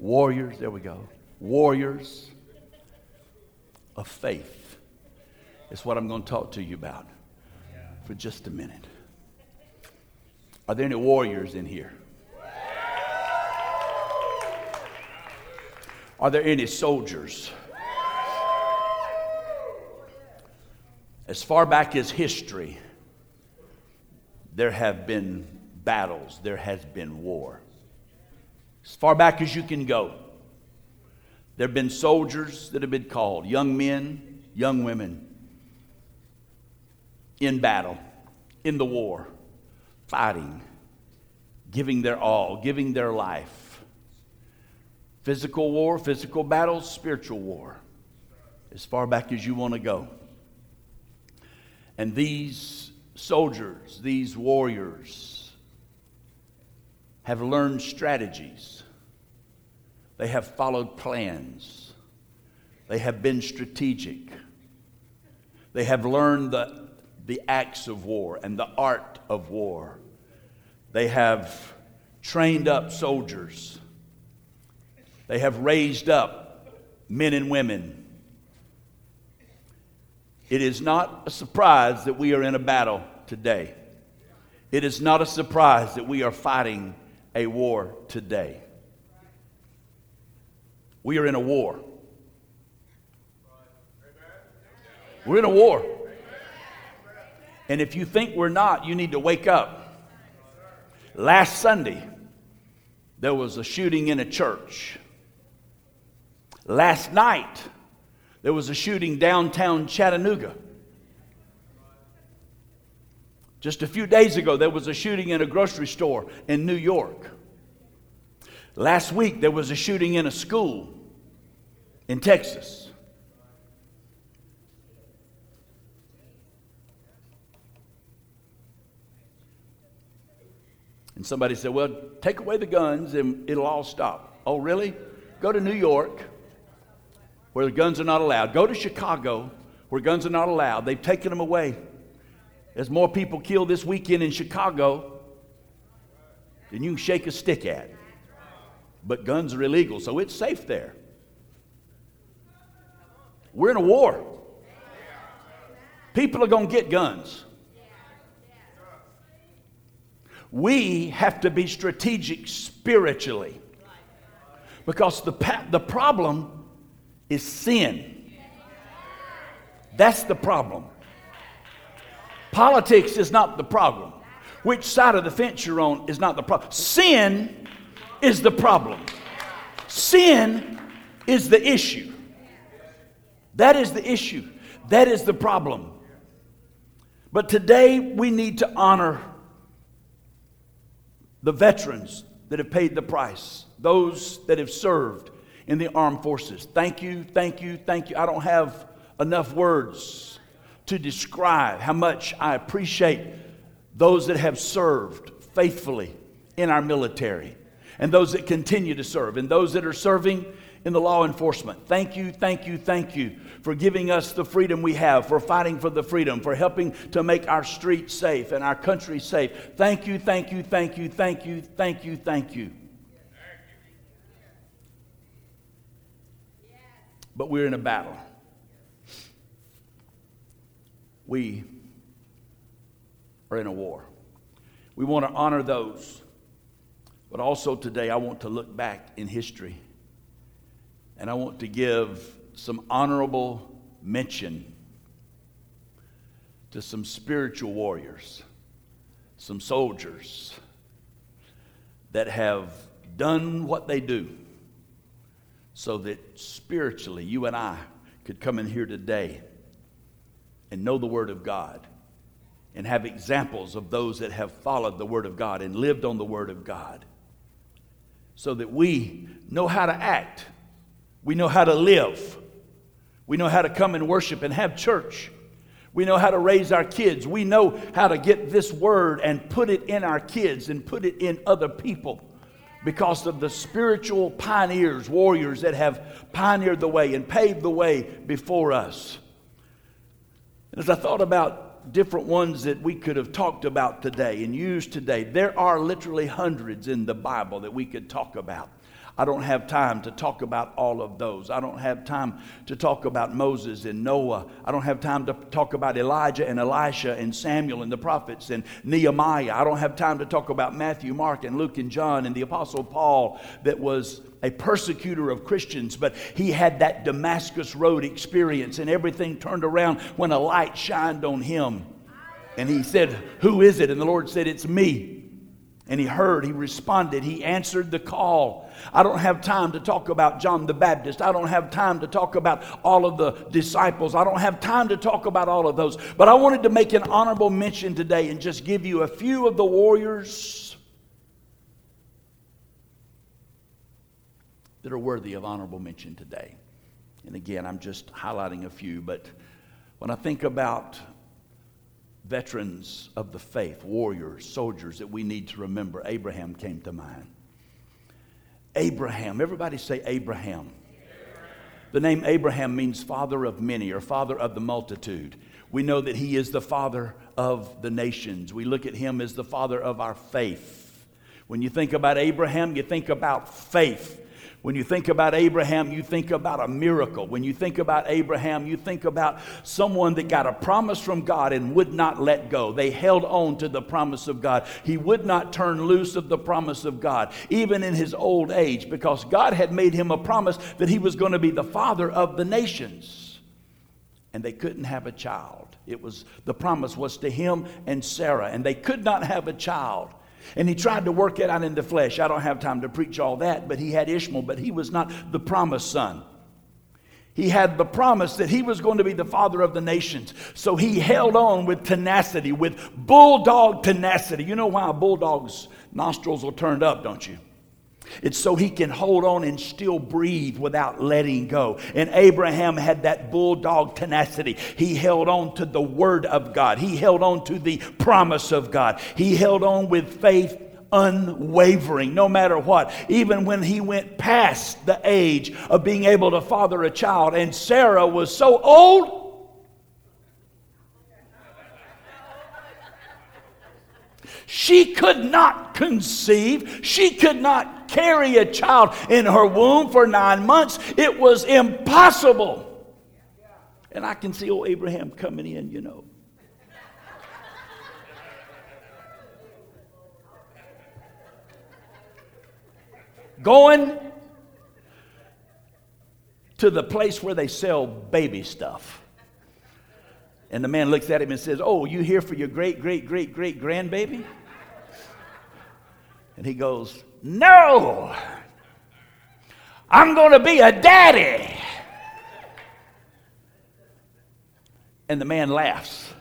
Warriors, there we go. Warriors of faith. It's what I'm going to talk to you about for just a minute. Are there any warriors in here? Are there any soldiers? As far back as history, there have been battles, there has been war. As far back as you can go, there have been soldiers that have been called, young men, young women, in battle, in the war, fighting, giving their all, giving their life. Physical war, physical battles, spiritual war, as far back as you want to go. And these soldiers, these warriors, have learned strategies. They have followed plans. They have been strategic. They have learned the, the acts of war and the art of war. They have trained up soldiers. They have raised up men and women it is not a surprise that we are in a battle today. It is not a surprise that we are fighting a war today. We are in a war. We're in a war. And if you think we're not, you need to wake up. Last Sunday, there was a shooting in a church. Last night, there was a shooting downtown Chattanooga. Just a few days ago, there was a shooting in a grocery store in New York. Last week, there was a shooting in a school in Texas. And somebody said, Well, take away the guns and it'll all stop. Oh, really? Go to New York where the guns are not allowed. Go to Chicago where guns are not allowed. They've taken them away. There's more people killed this weekend in Chicago than you can shake a stick at. But guns are illegal, so it's safe there. We're in a war. People are going to get guns. We have to be strategic spiritually. Because the, the problem is sin. That's the problem. Politics is not the problem. Which side of the fence you're on is not the problem. Sin is the problem. Sin is the issue. That is the issue. That is the problem. But today we need to honor the veterans that have paid the price, those that have served in the armed forces. Thank you, thank you, thank you. I don't have enough words to describe how much I appreciate those that have served faithfully in our military and those that continue to serve and those that are serving in the law enforcement. Thank you, thank you, thank you for giving us the freedom we have, for fighting for the freedom, for helping to make our streets safe and our country safe. Thank you, thank you, thank you, thank you, thank you, thank you. but we're in a battle. We are in a war. We want to honor those, but also today I want to look back in history and I want to give some honorable mention to some spiritual warriors, some soldiers that have done what they do so that spiritually you and I could come in here today and know the Word of God and have examples of those that have followed the Word of God and lived on the Word of God so that we know how to act, we know how to live, we know how to come and worship and have church. We know how to raise our kids. We know how to get this word and put it in our kids and put it in other people because of the spiritual pioneers, warriors that have pioneered the way and paved the way before us. As I thought about different ones that we could have talked about today and used today, there are literally hundreds in the Bible that we could talk about. I don't have time to talk about all of those. I don't have time to talk about Moses and Noah. I don't have time to talk about Elijah and Elisha and Samuel and the prophets and Nehemiah. I don't have time to talk about Matthew, Mark, and Luke and John and the Apostle Paul that was a persecutor of Christians, but he had that Damascus Road experience and everything turned around when a light shined on him. And he said, Who is it? And the Lord said, It's me. And he heard, he responded, he answered the call. I don't have time to talk about John the Baptist. I don't have time to talk about all of the disciples. I don't have time to talk about all of those. But I wanted to make an honorable mention today and just give you a few of the warriors that are worthy of honorable mention today. And again, I'm just highlighting a few, but when I think about veterans of the faith, warriors, soldiers that we need to remember. Abraham came to mind. Abraham, everybody say Abraham. The name Abraham means father of many or father of the multitude. We know that he is the father of the nations. We look at him as the father of our faith. When you think about Abraham, you think about faith. When you think about Abraham, you think about a miracle. When you think about Abraham, you think about someone that got a promise from God and would not let go. They held on to the promise of God. He would not turn loose of the promise of God, even in his old age, because God had made him a promise that he was going to be the father of the nations. And they couldn't have a child. It was the promise was to him and Sarah, and they could not have a child. And he tried to work it out in the flesh. I don't have time to preach all that, but he had Ishmael, but he was not the promised son. He had the promise that he was going to be the father of the nations. So he held on with tenacity, with bulldog tenacity. You know why a bulldog's nostrils are turned up, don't you? It's so he can hold on and still breathe without letting go. And Abraham had that bulldog tenacity. He held on to the word of God, he held on to the promise of God. He held on with faith unwavering no matter what. Even when he went past the age of being able to father a child, and Sarah was so old. She could not conceive. She could not carry a child in her womb for nine months. It was impossible. And I can see old Abraham coming in, you know. Going to the place where they sell baby stuff. And the man looks at him and says, Oh, you here for your great, great, great, great grandbaby? And he goes, no, I'm going to be a daddy. And the man laughs.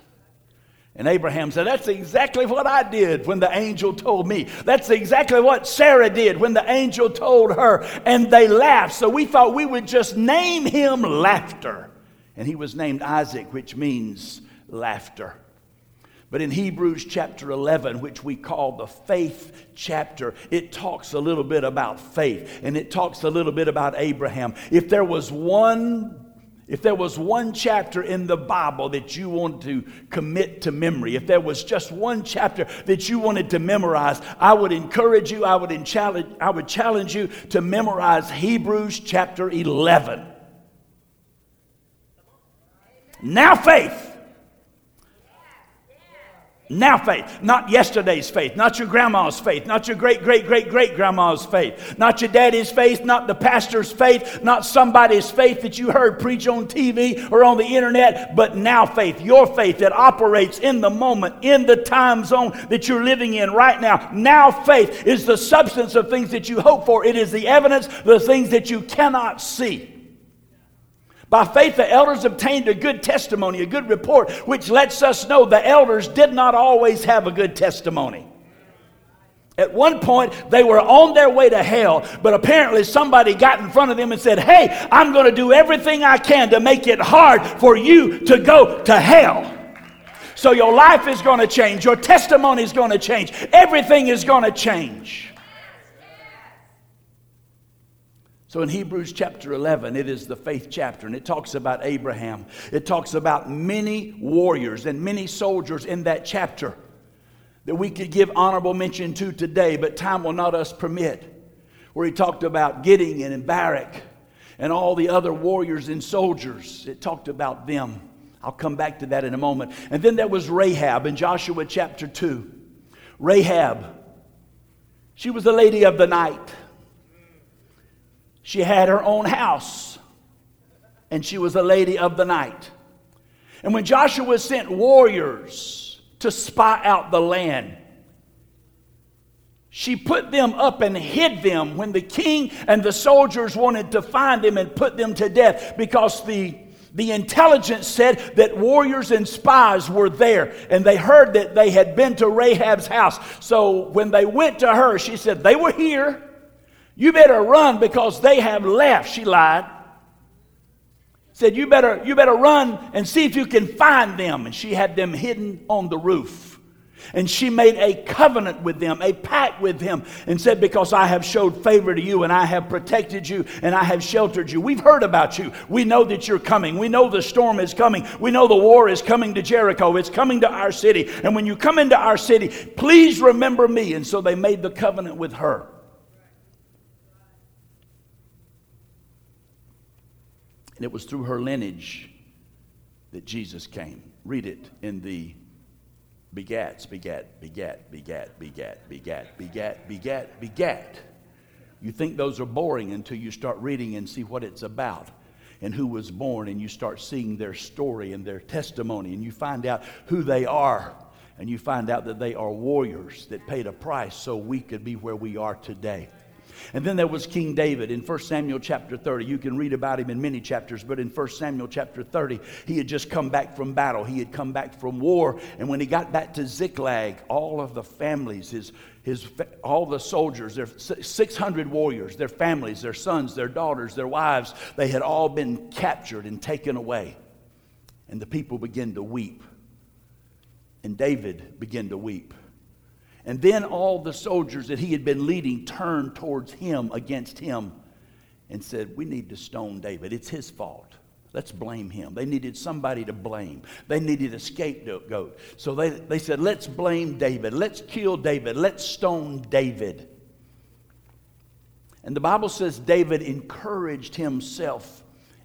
And Abraham said, That's exactly what I did when the angel told me. That's exactly what Sarah did when the angel told her. And they laughed. So we thought we would just name him Laughter. And he was named Isaac, which means laughter. But in Hebrews chapter 11, which we call the faith chapter, it talks a little bit about faith and it talks a little bit about Abraham. If there was one if there was one chapter in the Bible that you wanted to commit to memory, if there was just one chapter that you wanted to memorize, I would encourage you, I would challenge, I would challenge you to memorize Hebrews chapter 11. Now faith now faith, not yesterday's faith, not your grandma's faith, not your great great great great grandma's faith, not your daddy's faith, not the pastor's faith, not somebody's faith that you heard preach on TV or on the internet, but now faith, your faith that operates in the moment, in the time zone that you're living in right now. Now faith is the substance of things that you hope for, it is the evidence, the things that you cannot see. By faith, the elders obtained a good testimony, a good report, which lets us know the elders did not always have a good testimony. At one point, they were on their way to hell, but apparently somebody got in front of them and said, Hey, I'm going to do everything I can to make it hard for you to go to hell. So your life is going to change, your testimony is going to change, everything is going to change. So in Hebrews chapter 11, it is the faith chapter, and it talks about Abraham. It talks about many warriors and many soldiers in that chapter that we could give honorable mention to today, but time will not us permit. where he talked about Gideon and Barak and all the other warriors and soldiers. It talked about them. I'll come back to that in a moment. And then there was Rahab in Joshua chapter 2. Rahab, she was the lady of the night. She had her own house, and she was a lady of the night. And when Joshua sent warriors to spy out the land, she put them up and hid them when the king and the soldiers wanted to find them and put them to death because the, the intelligence said that warriors and spies were there and they heard that they had been to Rahab's house. So when they went to her, she said, They were here. You better run because they have left. She lied. Said, You better, you better run and see if you can find them. And she had them hidden on the roof. And she made a covenant with them, a pact with him, and said, Because I have showed favor to you, and I have protected you, and I have sheltered you. We've heard about you. We know that you're coming. We know the storm is coming. We know the war is coming to Jericho. It's coming to our city. And when you come into our city, please remember me. And so they made the covenant with her. And it was through her lineage that Jesus came. Read it in the begats, begat, begat, begat, begat, begat, begat, begat, begat. You think those are boring until you start reading and see what it's about and who was born, and you start seeing their story and their testimony, and you find out who they are, and you find out that they are warriors that paid a price so we could be where we are today. And then there was King David in 1 Samuel chapter 30. You can read about him in many chapters, but in 1 Samuel chapter 30, he had just come back from battle. He had come back from war. And when he got back to Ziklag, all of the families, his, his, all the soldiers, their 600 warriors, their families, their sons, their daughters, their wives, they had all been captured and taken away. And the people began to weep. And David began to weep. And then all the soldiers that he had been leading turned towards him against him and said, We need to stone David. It's his fault. Let's blame him. They needed somebody to blame. They needed a scapegoat. So they, they said, Let's blame David. Let's kill David. Let's stone David. And the Bible says David encouraged himself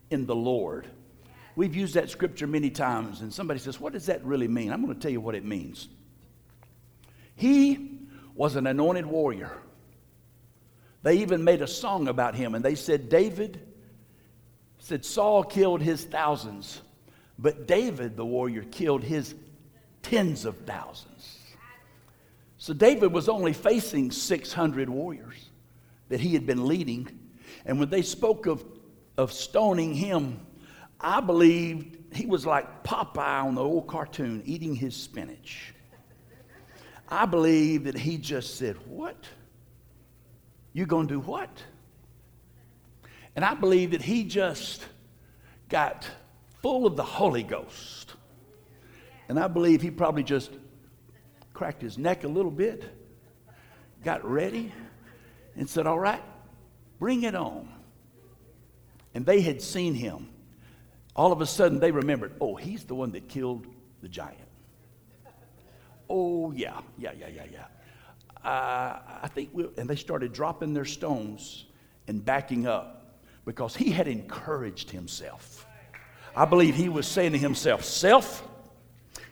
in the Lord. We've used that scripture many times, and somebody says, What does that really mean? I'm going to tell you what it means. He was an anointed warrior. They even made a song about him, and they said, David said, Saul killed his thousands, but David, the warrior, killed his tens of thousands. So David was only facing 600 warriors that he had been leading. And when they spoke of, of stoning him, I believed he was like Popeye on the old cartoon eating his spinach. I believe that he just said, What? You gonna do what? And I believe that he just got full of the Holy Ghost. And I believe he probably just cracked his neck a little bit, got ready, and said, All right, bring it on. And they had seen him. All of a sudden, they remembered, Oh, he's the one that killed the giant. Oh, yeah, yeah, yeah, yeah, yeah. Uh, I think, we'll, and they started dropping their stones and backing up because he had encouraged himself. I believe he was saying to himself, Self,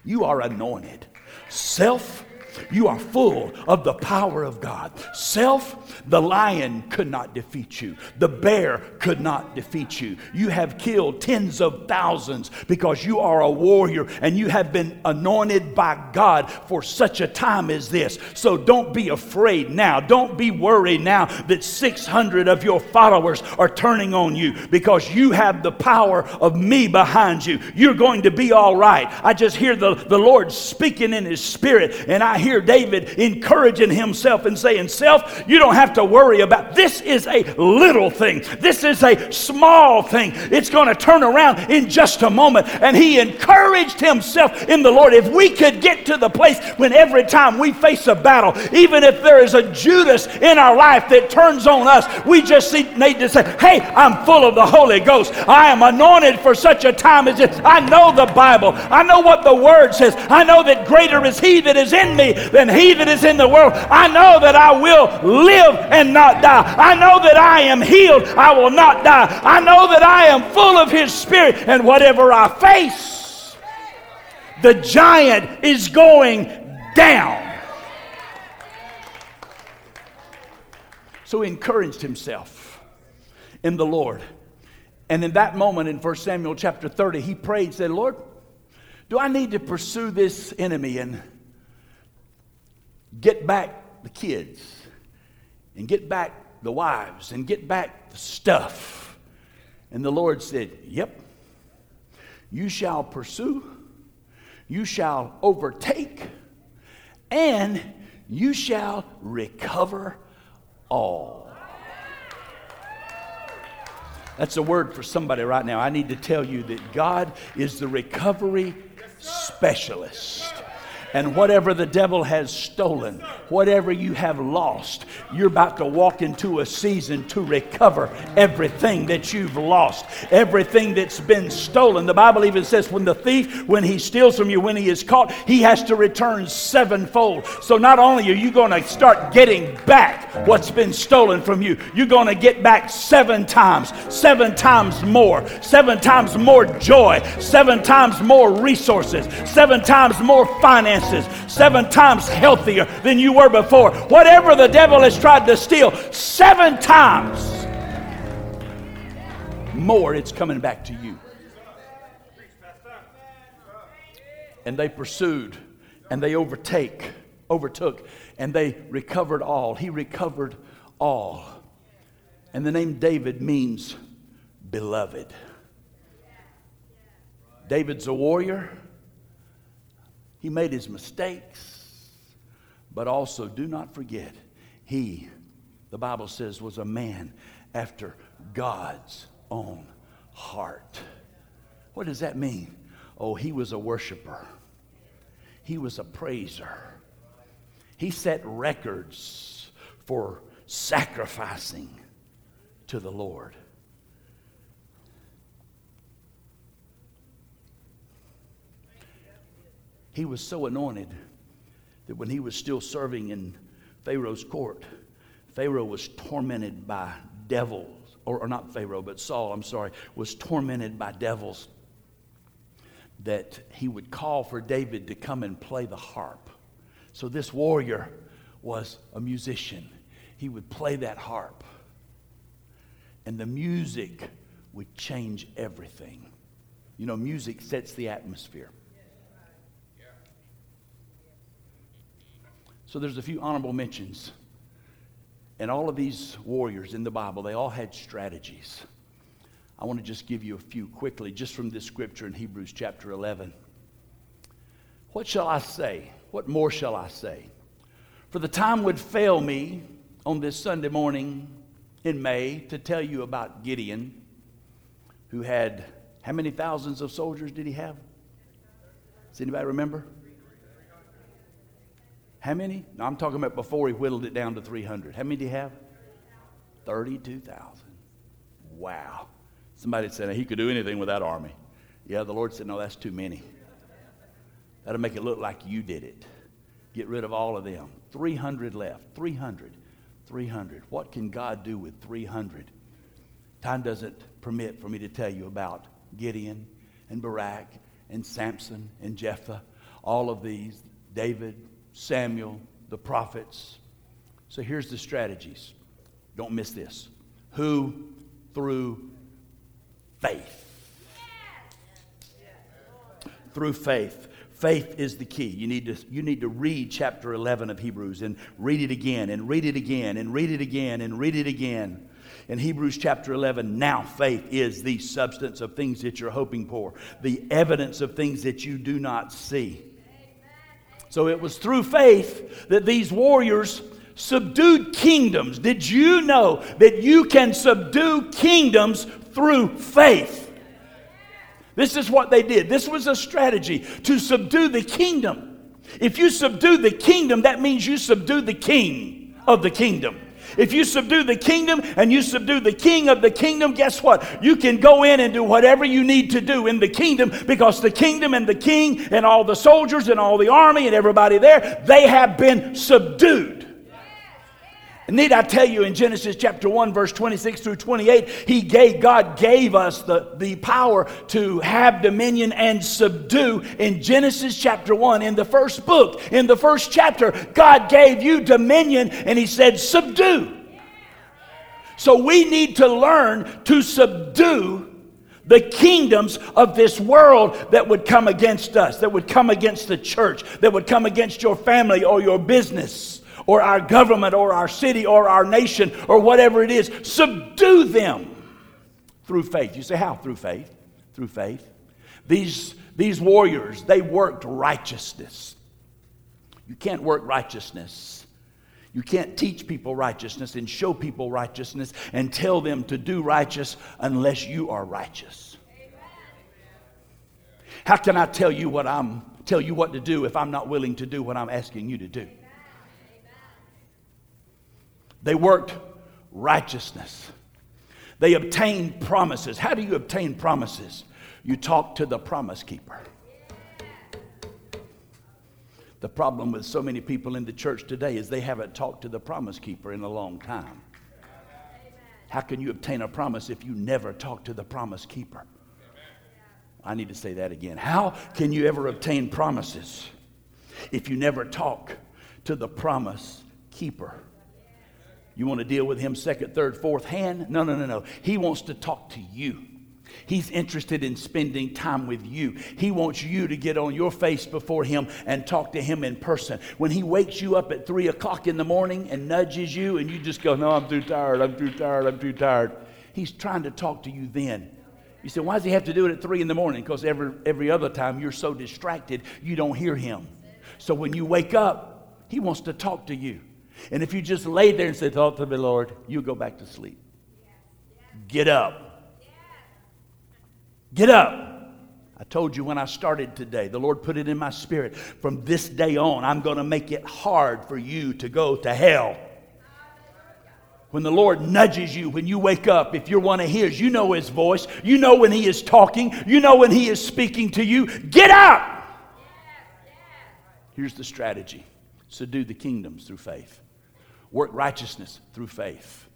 you are anointed. Self, you are full of the power of God. Self, the lion could not defeat you, the bear could not defeat you. You have killed tens of thousands because you are a warrior and you have been anointed by God for such a time as this. So don't be afraid now. Don't be worried now that 600 of your followers are turning on you because you have the power of me behind you. You're going to be all right. I just hear the, the Lord speaking in his spirit and I hear David encouraging himself and saying, Self, you don't have to worry about this is a little thing. This is a small thing. It's going to turn around in just a moment. And he encouraged himself in the Lord. If we could get to the place when every time we face a battle, even if there is a Judas in our life that turns on us, we just need to say, Hey, I'm full of the Holy Ghost. I am anointed for such a time as this. I know the Bible. I know what the Word says. I know that greater is He that is in me than he that is in the world. I know that I will live and not die. I know that I am healed. I will not die. I know that I am full of his spirit, and whatever I face, the giant is going down. So he encouraged himself in the Lord. And in that moment in 1 Samuel chapter 30, he prayed, said, Lord, do I need to pursue this enemy and get back the kids and get back the wives and get back the stuff? And the Lord said, Yep. You shall pursue, you shall overtake, and you shall recover all. That's a word for somebody right now. I need to tell you that God is the recovery specialist. And whatever the devil has stolen, whatever you have lost, you're about to walk into a season to recover everything that you've lost, everything that's been stolen. The Bible even says when the thief, when he steals from you, when he is caught, he has to return sevenfold. So not only are you going to start getting back what's been stolen from you, you're going to get back seven times, seven times more, seven times more joy, seven times more resources, seven times more finances seven times healthier than you were before. Whatever the devil has tried to steal, seven times more, it's coming back to you. And they pursued and they overtake, overtook, and they recovered all. He recovered all. And the name David means beloved. David's a warrior. He made his mistakes, but also do not forget, he, the Bible says, was a man after God's own heart. What does that mean? Oh, he was a worshiper, he was a praiser. He set records for sacrificing to the Lord. He was so anointed that when he was still serving in Pharaoh's court, Pharaoh was tormented by devils, or, or, not Pharaoh, but Saul, I'm sorry, was tormented by devils. That he would call for David to come and play the harp. So this warrior was a musician. He would play that harp, and the music would change everything. You know, music sets the atmosphere. So there's a few honorable mentions. And all of these warriors in the Bible, they all had strategies. I want to just give you a few quickly, just from this scripture in Hebrews chapter 11. What shall I say? What more shall I say? For the time would fail me on this Sunday morning in May to tell you about Gideon, who had how many thousands of soldiers did he have? Does anybody remember? How many? No, I'm talking about before he whittled it down to 300. How many do you have? 32,000. Wow. Somebody said he could do anything with that army. Yeah, the Lord said, no, that's too many. That'll make it look like you did it. Get rid of all of them. 300 left. 300. 300. What can God do with 300? Time doesn't permit for me to tell you about Gideon and Barak and Samson and Jephthah, all of these, David, Samuel, the prophets. So here's the strategies. Don't miss this. Who? Through faith. Through faith. Faith is the key. You need, to, you need to read chapter 11 of Hebrews and read it again and read it again and read it again and read it again. In Hebrews chapter 11, now faith is the substance of things that you're hoping for, the evidence of things that you do not see. So it was through faith that these warriors subdued kingdoms. Did you know that you can subdue kingdoms through faith? This is what they did. This was a strategy to subdue the kingdom. If you subdue the kingdom, that means you subdue the king of the kingdom. If you subdue the kingdom and you subdue the king of the kingdom, guess what? You can go in and do whatever you need to do in the kingdom because the kingdom and the king and all the soldiers and all the army and everybody there, they have been subdued. Need I tell you in Genesis chapter 1, verse 26 through 28, he gave, God gave us the, the power to have dominion and subdue. In Genesis chapter 1, in the first book, in the first chapter, God gave you dominion and he said, subdue. So we need to learn to subdue the kingdoms of this world that would come against us, that would come against the church, that would come against your family or your business or our government or our city or our nation or whatever it is. Subdue them through faith. You say, how? Through faith. Through faith. These, these warriors, they worked righteousness. You can't work righteousness. You can't teach people righteousness and show people righteousness and tell them to do righteous unless you are righteous. How can I tell you what I'm tell you what to do if I'm not willing to do what I'm asking you to do? They worked righteousness. They obtained promises. How do you obtain promises? You talk to the promise keeper. The problem with so many people in the church today is they haven't talked to the promise keeper in a long time. How can you obtain a promise if you never talk to the promise keeper? I need to say that again. How can you ever obtain promises if you never talk to the promise keeper? You want to deal with him second, third, fourth hand? No, no, no, no. He wants to talk to you. He's interested in spending time with you. He wants you to get on your face before Him and talk to Him in person. When He wakes you up at 3 o'clock in the morning and nudges you, and you just go, No, I'm too tired, I'm too tired, I'm too tired. He's trying to talk to you then. You say, Why does He have to do it at 3 in the morning? Because every, every other time you're so distracted, you don't hear Him. So when you wake up, He wants to talk to you. And if you just lay there and say, Talk to me, Lord, you go back to sleep. Get up. Get up. I told you when I started today, the Lord put it in my spirit. From this day on, I'm going to make it hard for you to go to hell. When the Lord nudges you, when you wake up, if you're one of His, you know His voice. You know when He is talking. You know when He is speaking to you. Get up! Here's the strategy subdue the kingdoms through faith work righteousness through faith.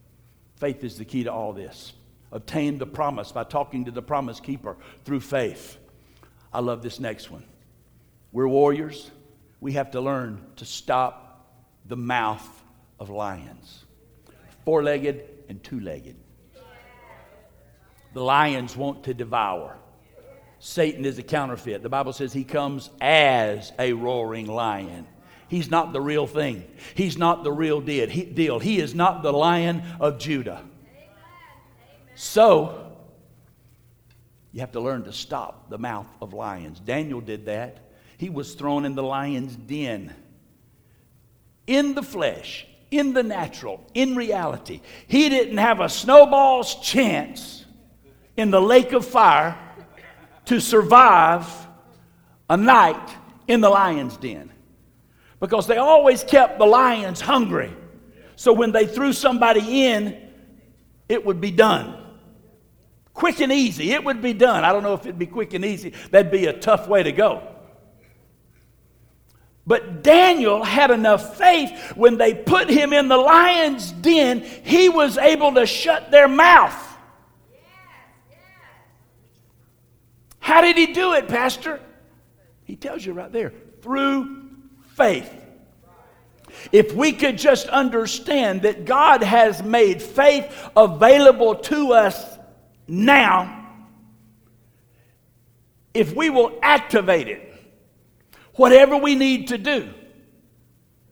Faith is the key to all this. Obtain the promise by talking to the promise keeper through faith. I love this next one. We're warriors. We have to learn to stop the mouth of lions four legged and two legged. The lions want to devour. Satan is a counterfeit. The Bible says he comes as a roaring lion. He's not the real thing. He's not the real deal. He is not the lion of Judah. So, you have to learn to stop the mouth of lions. Daniel did that. He was thrown in the lion's den. In the flesh, in the natural, in reality. He didn't have a snowball's chance in the lake of fire to survive a night in the lion's den because they always kept the lions hungry. So when they threw somebody in, it would be done. Quick and easy, it would be done. I don't know if it'd be quick and easy. That'd be a tough way to go. But Daniel had enough faith when they put him in the lion's den, he was able to shut their mouth. How did he do it, Pastor? He tells you right there through faith. If we could just understand that God has made faith available to us now, if we will activate it, whatever we need to do,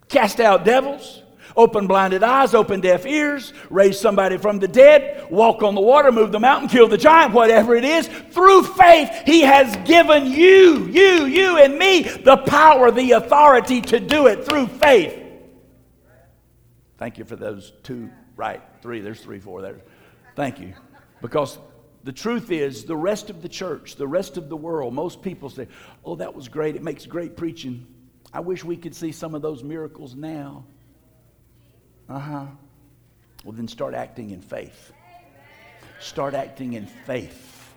cast out devils, Open blinded eyes, open deaf ears, raise somebody from the dead, walk on the water, move the mountain, kill the giant, whatever it is. Through faith, He has given you, you, you, and me the power, the authority to do it through faith. Thank you for those two, right? Three, there's three, four there. Thank you. Because the truth is, the rest of the church, the rest of the world, most people say, oh, that was great. It makes great preaching. I wish we could see some of those miracles now. Uh huh. Well, then start acting in faith. Start acting in faith.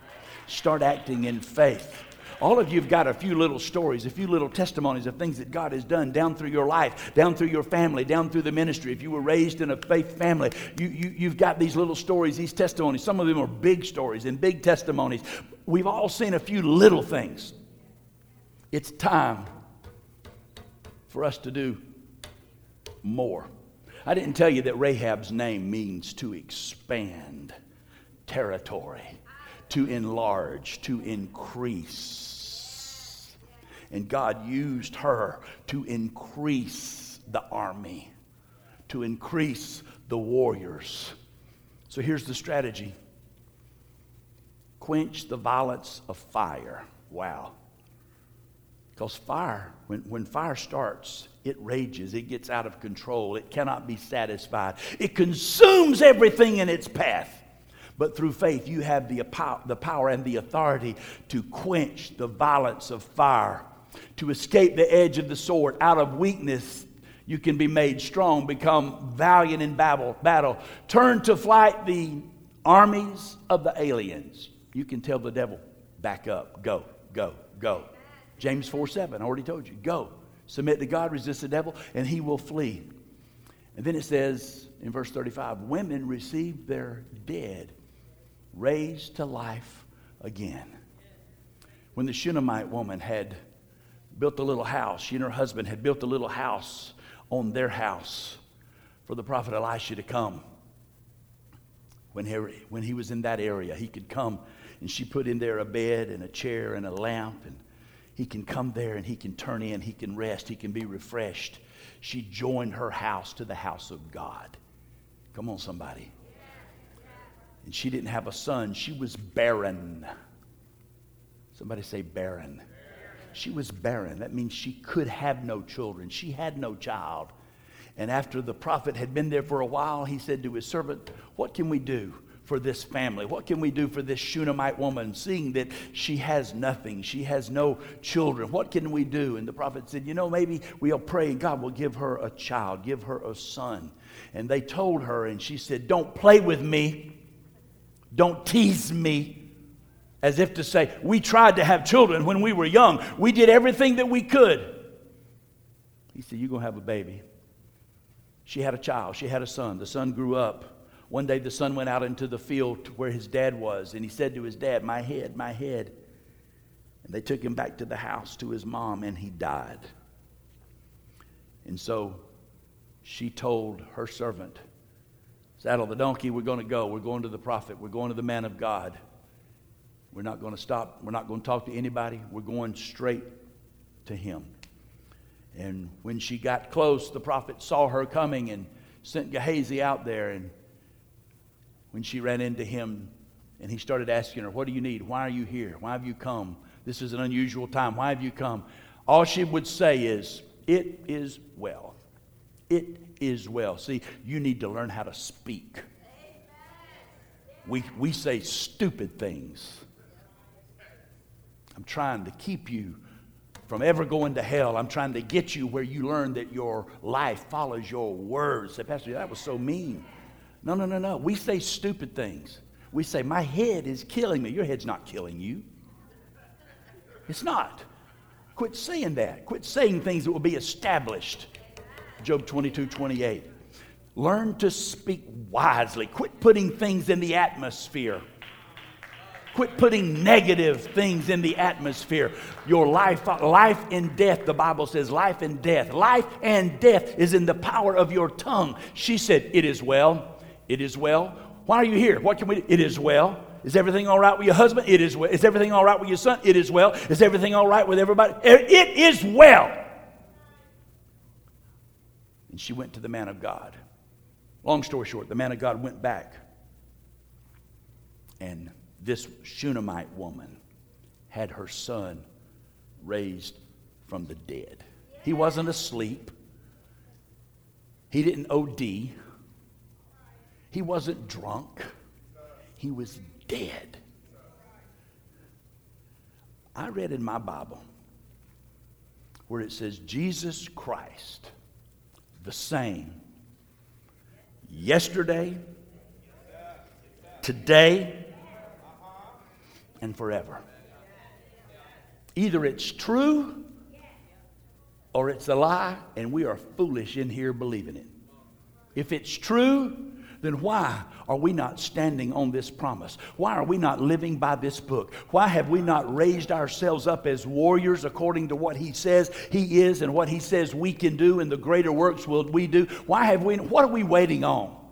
Start acting in faith. All of you have got a few little stories, a few little testimonies of things that God has done down through your life, down through your family, down through the ministry. If you were raised in a faith family, you, you, you've got these little stories, these testimonies. Some of them are big stories and big testimonies. We've all seen a few little things. It's time for us to do more. I didn't tell you that Rahab's name means to expand territory, to enlarge, to increase. And God used her to increase the army, to increase the warriors. So here's the strategy quench the violence of fire. Wow. Because fire, when, when fire starts, it rages, it gets out of control, it cannot be satisfied, it consumes everything in its path. But through faith, you have the, the power and the authority to quench the violence of fire, to escape the edge of the sword. Out of weakness, you can be made strong, become valiant in battle. battle. Turn to flight the armies of the aliens. You can tell the devil, back up, go, go, go. James 4 7, I already told you. Go, submit to God, resist the devil, and he will flee. And then it says in verse 35 women received their dead raised to life again. When the Shunammite woman had built a little house, she and her husband had built a little house on their house for the prophet Elisha to come. When he, when he was in that area, he could come and she put in there a bed and a chair and a lamp and he can come there and he can turn in, he can rest, he can be refreshed. She joined her house to the house of God. Come on, somebody. And she didn't have a son, she was barren. Somebody say barren. She was barren. That means she could have no children. She had no child. And after the prophet had been there for a while, he said to his servant, What can we do? For this family? What can we do for this Shunammite woman, seeing that she has nothing? She has no children. What can we do? And the prophet said, You know, maybe we'll pray and God will give her a child, give her a son. And they told her, and she said, Don't play with me. Don't tease me. As if to say, We tried to have children when we were young. We did everything that we could. He said, You're going to have a baby. She had a child. She had a son. The son grew up. One day the son went out into the field where his dad was, and he said to his dad, My head, my head. And they took him back to the house to his mom, and he died. And so she told her servant, Saddle the donkey, we're going to go. We're going to the prophet. We're going to the man of God. We're not going to stop. We're not going to talk to anybody. We're going straight to him. And when she got close, the prophet saw her coming and sent Gehazi out there. And when she ran into him and he started asking her, What do you need? Why are you here? Why have you come? This is an unusual time. Why have you come? All she would say is, It is well. It is well. See, you need to learn how to speak. We, we say stupid things. I'm trying to keep you from ever going to hell. I'm trying to get you where you learn that your life follows your words. Say, Pastor, that was so mean. No, no, no, no. We say stupid things. We say, My head is killing me. Your head's not killing you. It's not. Quit saying that. Quit saying things that will be established. Job 22 28. Learn to speak wisely. Quit putting things in the atmosphere. Quit putting negative things in the atmosphere. Your life, life and death, the Bible says, life and death. Life and death is in the power of your tongue. She said, It is well. It is well. Why are you here? What can we do? It is well. Is everything all right with your husband? It is well. Is everything all right with your son? It is well. Is everything all right with everybody? Er, it is well. And she went to the man of God. Long story short, the man of God went back. And this Shunammite woman had her son raised from the dead. He wasn't asleep, he didn't OD. He wasn't drunk, he was dead. I read in my Bible where it says, Jesus Christ, the same yesterday, today, and forever. Either it's true or it's a lie, and we are foolish in here believing it. If it's true, then why are we not standing on this promise? Why are we not living by this book? Why have we not raised ourselves up as warriors according to what He says He is and what He says we can do, and the greater works will we do? Why have we, what are we waiting on?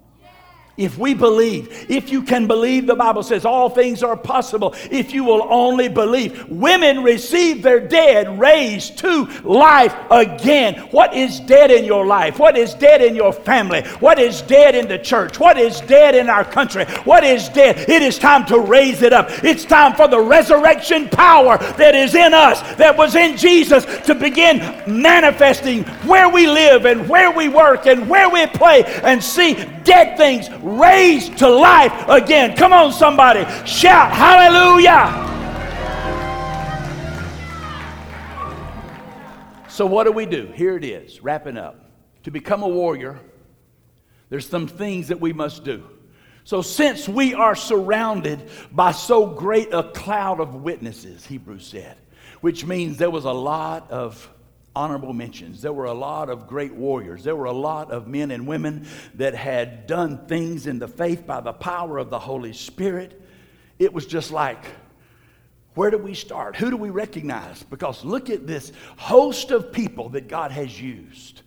If we believe, if you can believe, the Bible says all things are possible if you will only believe. Women receive their dead raised to life again. What is dead in your life? What is dead in your family? What is dead in the church? What is dead in our country? What is dead? It is time to raise it up. It's time for the resurrection power that is in us, that was in Jesus, to begin manifesting where we live and where we work and where we play and see dead things raised to life again. Come on, somebody. Shout hallelujah. So, what do we do? Here it is, wrapping up. To become a warrior, there's some things that we must do. So, since we are surrounded by so great a cloud of witnesses, Hebrews said, which means there was a lot of honorable mentions. There were a lot of great warriors. There were a lot of men and women that had done things in the faith by the power of the Holy Spirit. It was just like, where do we start? Who do we recognize? Because look at this host of people that God has used.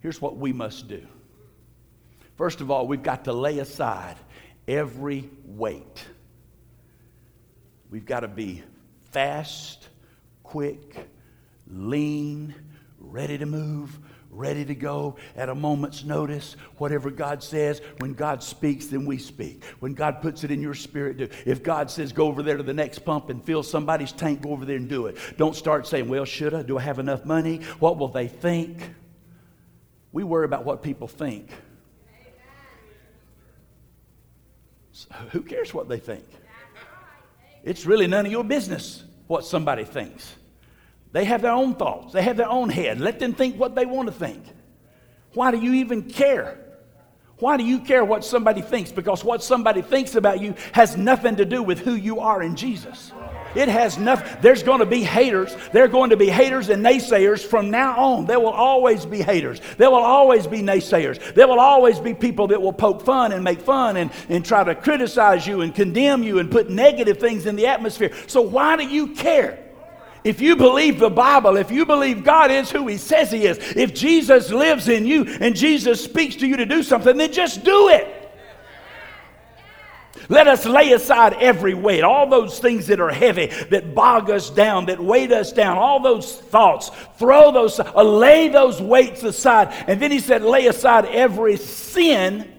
Here's what we must do. First of all, we've got to lay aside every weight. We've got to be fast, quick, lean, ready to move, ready to go at a moment's notice. Whatever God says, when God speaks, then we speak. When God puts it in your spirit, do. If God says, go over there to the next pump and fill somebody's tank, go over there and do it. Don't start saying, well, should I? Do I have enough money? What will they think? We worry about what people think. So who cares what they think? It's really none of your business what somebody thinks. They have their own thoughts, they have their own head. Let them think what they want to think. Why do you even care? Why do you care what somebody thinks? Because what somebody thinks about you has nothing to do with who you are in Jesus. It has nothing. There's going to be haters. There are going to be haters and naysayers from now on. There will always be haters. There will always be naysayers. There will always be people that will poke fun and make fun and, and try to criticize you and condemn you and put negative things in the atmosphere. So why do you care? If you believe the Bible, if you believe God is who He says He is, if Jesus lives in you and Jesus speaks to you to do something, then just do it. Let us lay aside every weight, all those things that are heavy, that bog us down, that weight us down, all those thoughts. Throw those, uh, lay those weights aside. And then he said, lay aside every sin.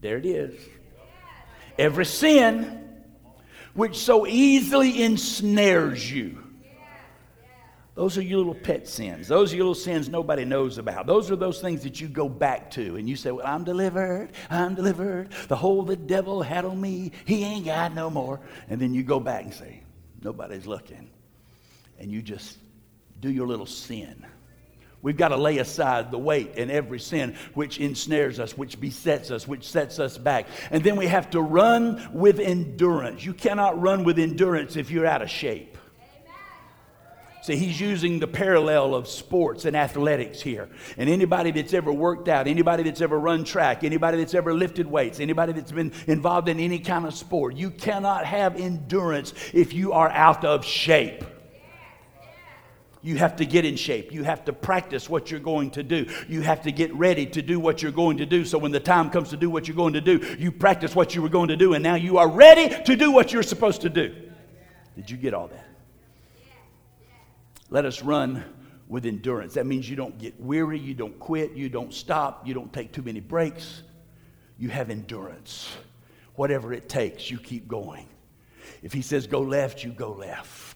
There it is. Every sin which so easily ensnares you. Those are your little pet sins. Those are your little sins nobody knows about. Those are those things that you go back to and you say, Well, I'm delivered. I'm delivered. The hold the devil had on me, he ain't got no more. And then you go back and say, Nobody's looking. And you just do your little sin. We've got to lay aside the weight and every sin which ensnares us, which besets us, which sets us back. And then we have to run with endurance. You cannot run with endurance if you're out of shape. See, he's using the parallel of sports and athletics here. And anybody that's ever worked out, anybody that's ever run track, anybody that's ever lifted weights, anybody that's been involved in any kind of sport, you cannot have endurance if you are out of shape. You have to get in shape. You have to practice what you're going to do. You have to get ready to do what you're going to do. So when the time comes to do what you're going to do, you practice what you were going to do, and now you are ready to do what you're supposed to do. Did you get all that? Let us run with endurance. That means you don't get weary, you don't quit, you don't stop, you don't take too many breaks. You have endurance. Whatever it takes, you keep going. If he says go left, you go left.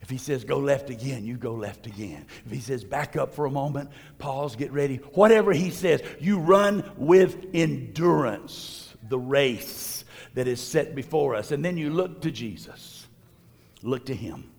If he says go left again, you go left again. If he says back up for a moment, pause, get ready. Whatever he says, you run with endurance the race that is set before us. And then you look to Jesus. Look to him.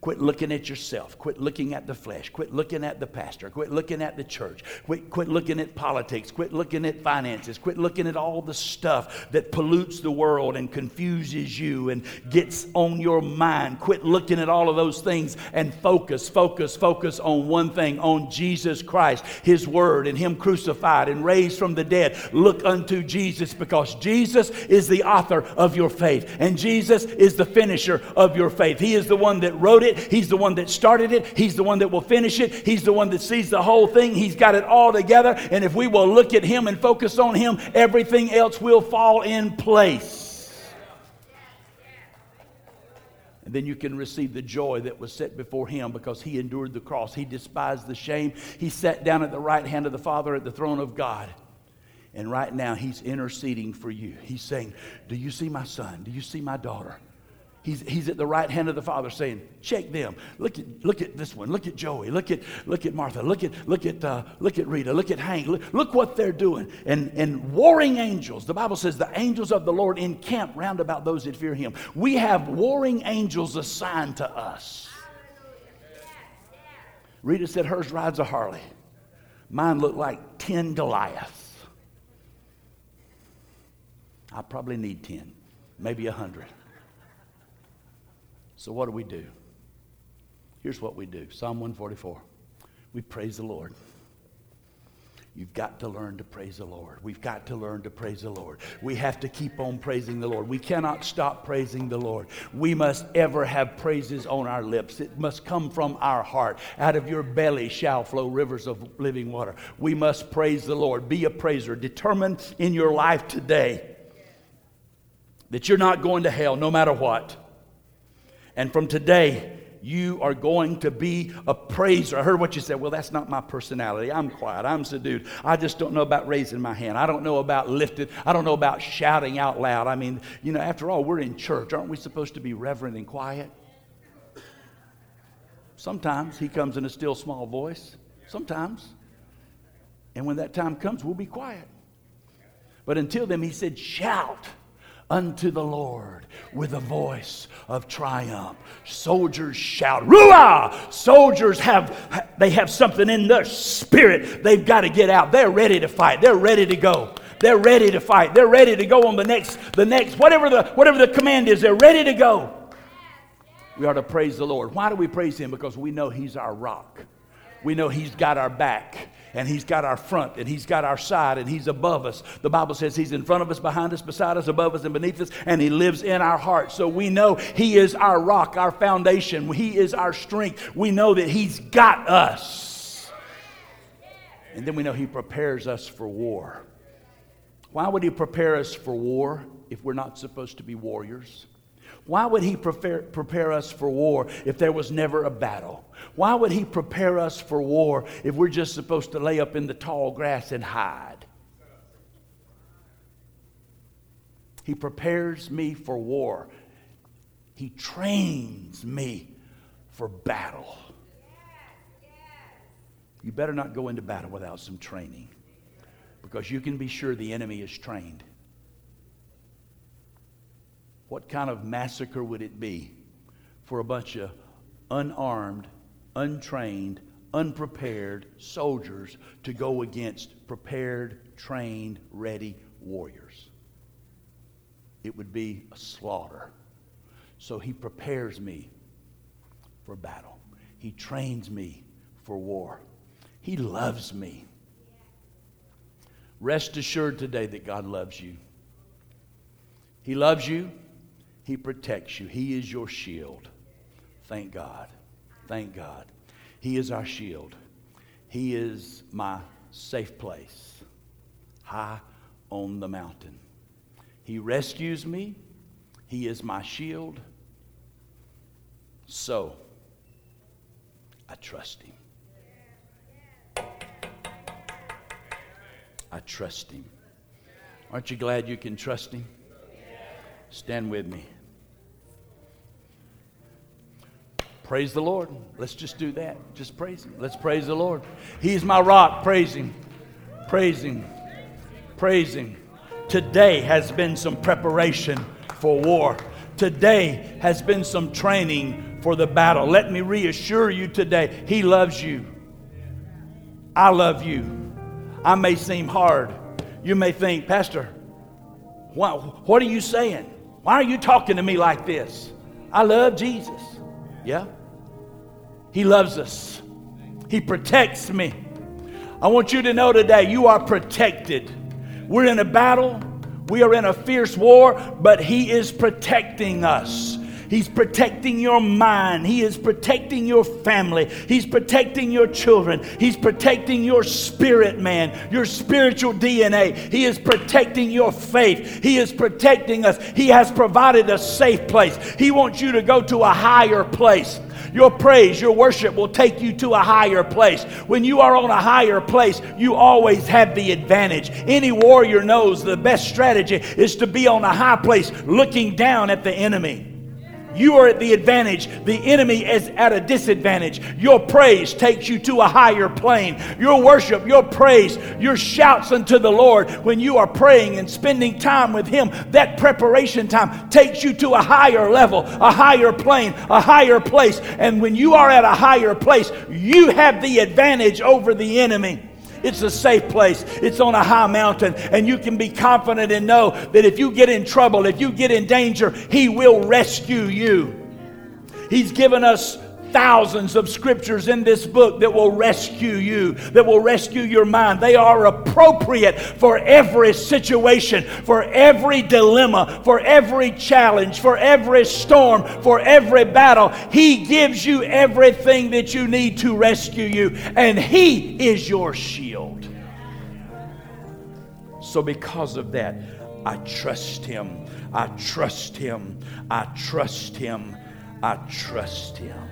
Quit looking at yourself. Quit looking at the flesh. Quit looking at the pastor. Quit looking at the church. Quit, quit looking at politics. Quit looking at finances. Quit looking at all the stuff that pollutes the world and confuses you and gets on your mind. Quit looking at all of those things and focus, focus, focus on one thing on Jesus Christ, His Word, and Him crucified and raised from the dead. Look unto Jesus because Jesus is the author of your faith and Jesus is the finisher of your faith. He is the one that wrote it it. He's the one that started it. He's the one that will finish it. He's the one that sees the whole thing. He's got it all together. And if we will look at Him and focus on Him, everything else will fall in place. And then you can receive the joy that was set before him because he endured the cross. He despised the shame. He sat down at the right hand of the Father at the throne of God. And right now, he's interceding for you. He's saying, Do you see my son? Do you see my daughter? He's, he's at the right hand of the Father saying, check them. Look at, look at this one. Look at Joey. Look at, look at Martha. Look at, look, at, uh, look at Rita. Look at Hank. Look, look what they're doing. And, and warring angels. The Bible says the angels of the Lord encamp round about those that fear him. We have warring angels assigned to us. Rita said hers rides a Harley. Mine looked like 10 Goliaths. I probably need 10, maybe 100. So, what do we do? Here's what we do Psalm 144. We praise the Lord. You've got to learn to praise the Lord. We've got to learn to praise the Lord. We have to keep on praising the Lord. We cannot stop praising the Lord. We must ever have praises on our lips. It must come from our heart. Out of your belly shall flow rivers of living water. We must praise the Lord. Be a praiser. Determine in your life today that you're not going to hell no matter what. And from today, you are going to be a praiser. I heard what you said. Well, that's not my personality. I'm quiet. I'm subdued. I just don't know about raising my hand. I don't know about lifting. I don't know about shouting out loud. I mean, you know, after all, we're in church. Aren't we supposed to be reverent and quiet? Sometimes he comes in a still small voice. Sometimes. And when that time comes, we'll be quiet. But until then, he said, shout unto the Lord with a voice of triumph. Soldiers shout, Ruah! Soldiers have they have something in their spirit. They've got to get out. They're ready to fight. They're ready to go. They're ready to fight. They're ready to go on the next, the next, whatever the whatever the command is, they're ready to go. We are to praise the Lord. Why do we praise Him? Because we know He's our rock. We know He's got our back and He's got our front, and He's got our side, and He's above us. The Bible says He's in front of us, behind us, beside us, above us, and beneath us, and He lives in our hearts. So we know He is our rock, our foundation. He is our strength. We know that He's got us. And then we know He prepares us for war. Why would He prepare us for war if we're not supposed to be warriors? Why would he prepare, prepare us for war if there was never a battle? Why would he prepare us for war if we're just supposed to lay up in the tall grass and hide? He prepares me for war. He trains me for battle. You better not go into battle without some training because you can be sure the enemy is trained. What kind of massacre would it be for a bunch of unarmed, untrained, unprepared soldiers to go against prepared, trained, ready warriors? It would be a slaughter. So he prepares me for battle, he trains me for war. He loves me. Rest assured today that God loves you. He loves you. He protects you. He is your shield. Thank God. Thank God. He is our shield. He is my safe place, high on the mountain. He rescues me. He is my shield. So, I trust him. I trust him. Aren't you glad you can trust him? Stand with me. Praise the Lord. Let's just do that. Just praise Him. Let's praise the Lord. He's my rock. Praise Him. Praise Him. Praise Him. Today has been some preparation for war. Today has been some training for the battle. Let me reassure you today He loves you. I love you. I may seem hard. You may think, Pastor, what, what are you saying? Why are you talking to me like this? I love Jesus. Yeah? He loves us, He protects me. I want you to know today you are protected. We're in a battle, we are in a fierce war, but He is protecting us. He's protecting your mind. He is protecting your family. He's protecting your children. He's protecting your spirit, man, your spiritual DNA. He is protecting your faith. He is protecting us. He has provided a safe place. He wants you to go to a higher place. Your praise, your worship will take you to a higher place. When you are on a higher place, you always have the advantage. Any warrior knows the best strategy is to be on a high place looking down at the enemy. You are at the advantage. The enemy is at a disadvantage. Your praise takes you to a higher plane. Your worship, your praise, your shouts unto the Lord when you are praying and spending time with Him, that preparation time takes you to a higher level, a higher plane, a higher place. And when you are at a higher place, you have the advantage over the enemy. It's a safe place. It's on a high mountain. And you can be confident and know that if you get in trouble, if you get in danger, He will rescue you. He's given us thousands of scriptures in this book that will rescue you, that will rescue your mind. They are appropriate for every situation, for every dilemma, for every challenge, for every storm, for every battle. He gives you everything that you need to rescue you, and He is your shield. So, because of that, I trust Him. I trust Him. I trust Him. I trust Him.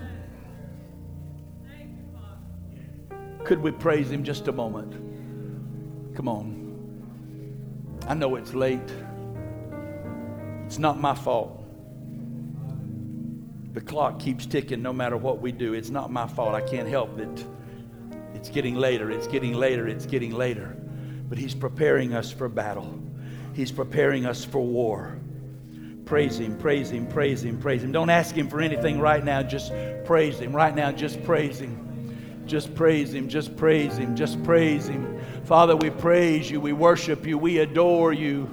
Could we praise Him just a moment? Come on. I know it's late. It's not my fault. The clock keeps ticking no matter what we do. It's not my fault. I can't help it. It's getting later. It's getting later. It's getting later. But He's preparing us for battle, He's preparing us for war. Praise Him, praise Him, praise Him, praise Him. Don't ask Him for anything right now. Just praise Him. Right now, just praise Him. Just praise Him, just praise Him, just praise Him. Father, we praise you, we worship you, we adore you.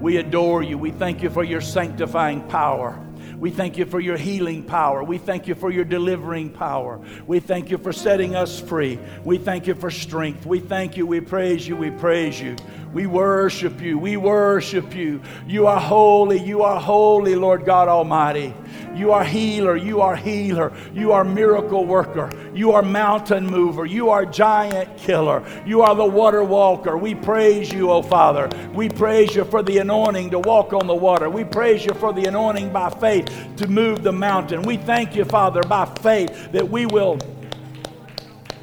We adore you. We thank you for your sanctifying power. We thank you for your healing power. We thank you for your delivering power. We thank you for setting us free. We thank you for strength. We thank you. We praise you. We praise you. We worship you. We worship you. You are holy. You are holy, Lord God Almighty. You are healer. You are healer. You are miracle worker. You are mountain mover. You are giant killer. You are the water walker. We praise you, O Father. We praise you for the anointing to walk on the water. We praise you for the anointing by faith to move the mountain. We thank you, Father, by faith that we will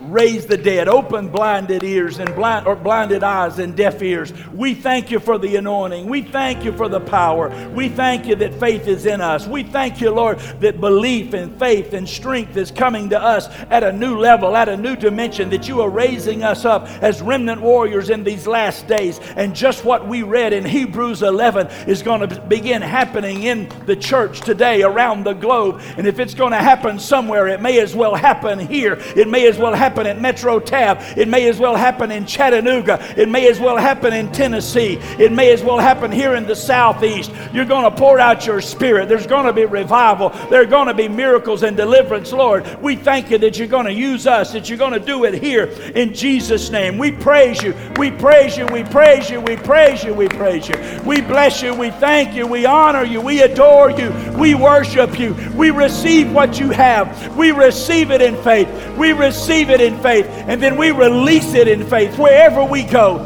raise the dead, open blinded ears and blind or blinded eyes and deaf ears. We thank you for the anointing. We thank you for the power. We thank you that faith is in us. We thank you, Lord, that belief and faith and strength is coming to us at a new level, at a new dimension, that you are raising us up as remnant warriors in these last days. And just what we read in Hebrews 11 is going to begin happening in the church today around the globe. And if it's going to happen somewhere, it may as well happen here. It may as well happen happen at Metro Tab. It may as well happen in Chattanooga. It may as well happen in Tennessee. It may as well happen here in the Southeast. You're going to pour out your spirit. There's going to be revival. There are going to be miracles and deliverance, Lord. We thank you that you're going to use us, that you're going to do it here in Jesus' name. We praise you. We praise you. We praise you. We praise you. We praise you. We bless you. We thank you. We honor you. We adore you. We worship you. We receive what you have. We receive it in faith. We receive it in faith, and then we release it in faith wherever we go.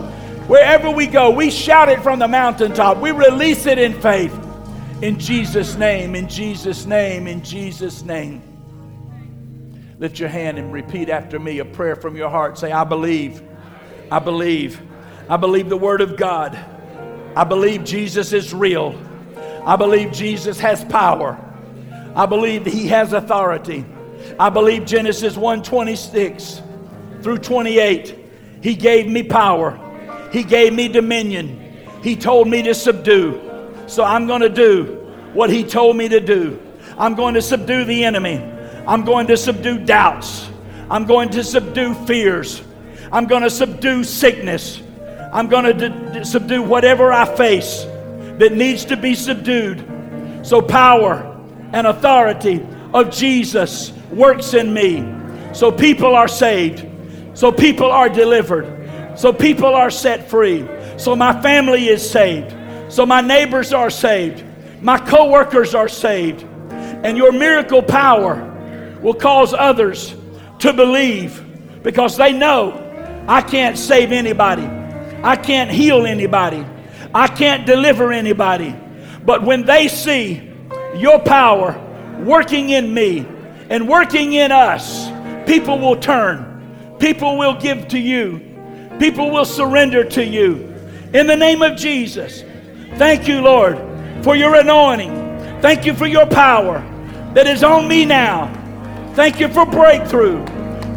Wherever we go, we shout it from the mountaintop. We release it in faith. In Jesus' name, in Jesus' name, in Jesus' name. Lift your hand and repeat after me a prayer from your heart. Say, I believe. I believe. I believe the Word of God. I believe Jesus is real. I believe Jesus has power. I believe He has authority. I believe Genesis 1:26 through 28. He gave me power. He gave me dominion. He told me to subdue. So I'm going to do what he told me to do. I'm going to subdue the enemy. I'm going to subdue doubts. I'm going to subdue fears. I'm going to subdue sickness. I'm going to d- subdue whatever I face that needs to be subdued. So, power and authority of Jesus works in me. So, people are saved. So, people are delivered. So, people are set free. So, my family is saved. So, my neighbors are saved. My coworkers are saved. And your miracle power will cause others to believe because they know I can't save anybody. I can't heal anybody. I can't deliver anybody. But when they see your power working in me and working in us, people will turn. People will give to you. People will surrender to you. In the name of Jesus, thank you, Lord, for your anointing. Thank you for your power that is on me now. Thank you for breakthrough.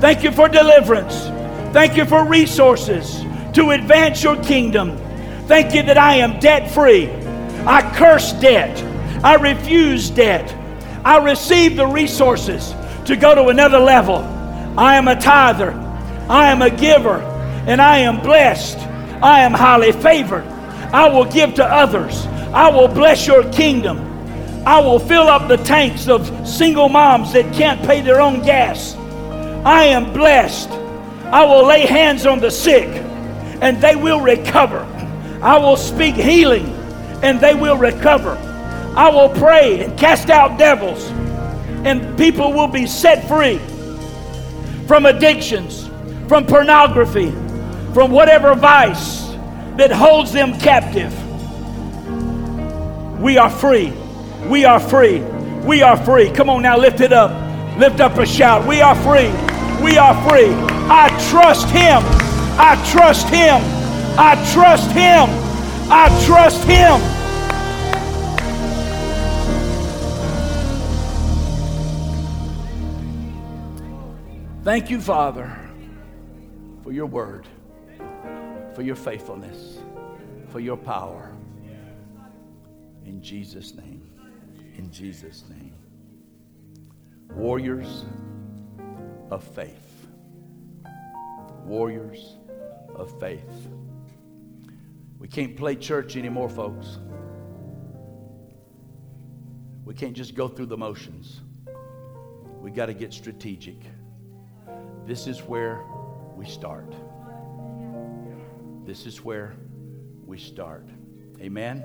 Thank you for deliverance. Thank you for resources to advance your kingdom. Thank you that I am debt free. I curse debt. I refuse debt. I receive the resources to go to another level. I am a tither. I am a giver. And I am blessed. I am highly favored. I will give to others. I will bless your kingdom. I will fill up the tanks of single moms that can't pay their own gas. I am blessed. I will lay hands on the sick and they will recover. I will speak healing and they will recover. I will pray and cast out devils and people will be set free from addictions, from pornography, from whatever vice that holds them captive. We are free. We are free. We are free. Come on now, lift it up. Lift up a shout. We are free. We are free. I trust Him. I trust Him. I trust Him. I trust Him. Thank you, Father, for your word, for your faithfulness, for your power. In Jesus' name. In Jesus' name. Warriors of faith. Warriors of faith. We can't play church anymore, folks. We can't just go through the motions. We got to get strategic. This is where we start. This is where we start. Amen.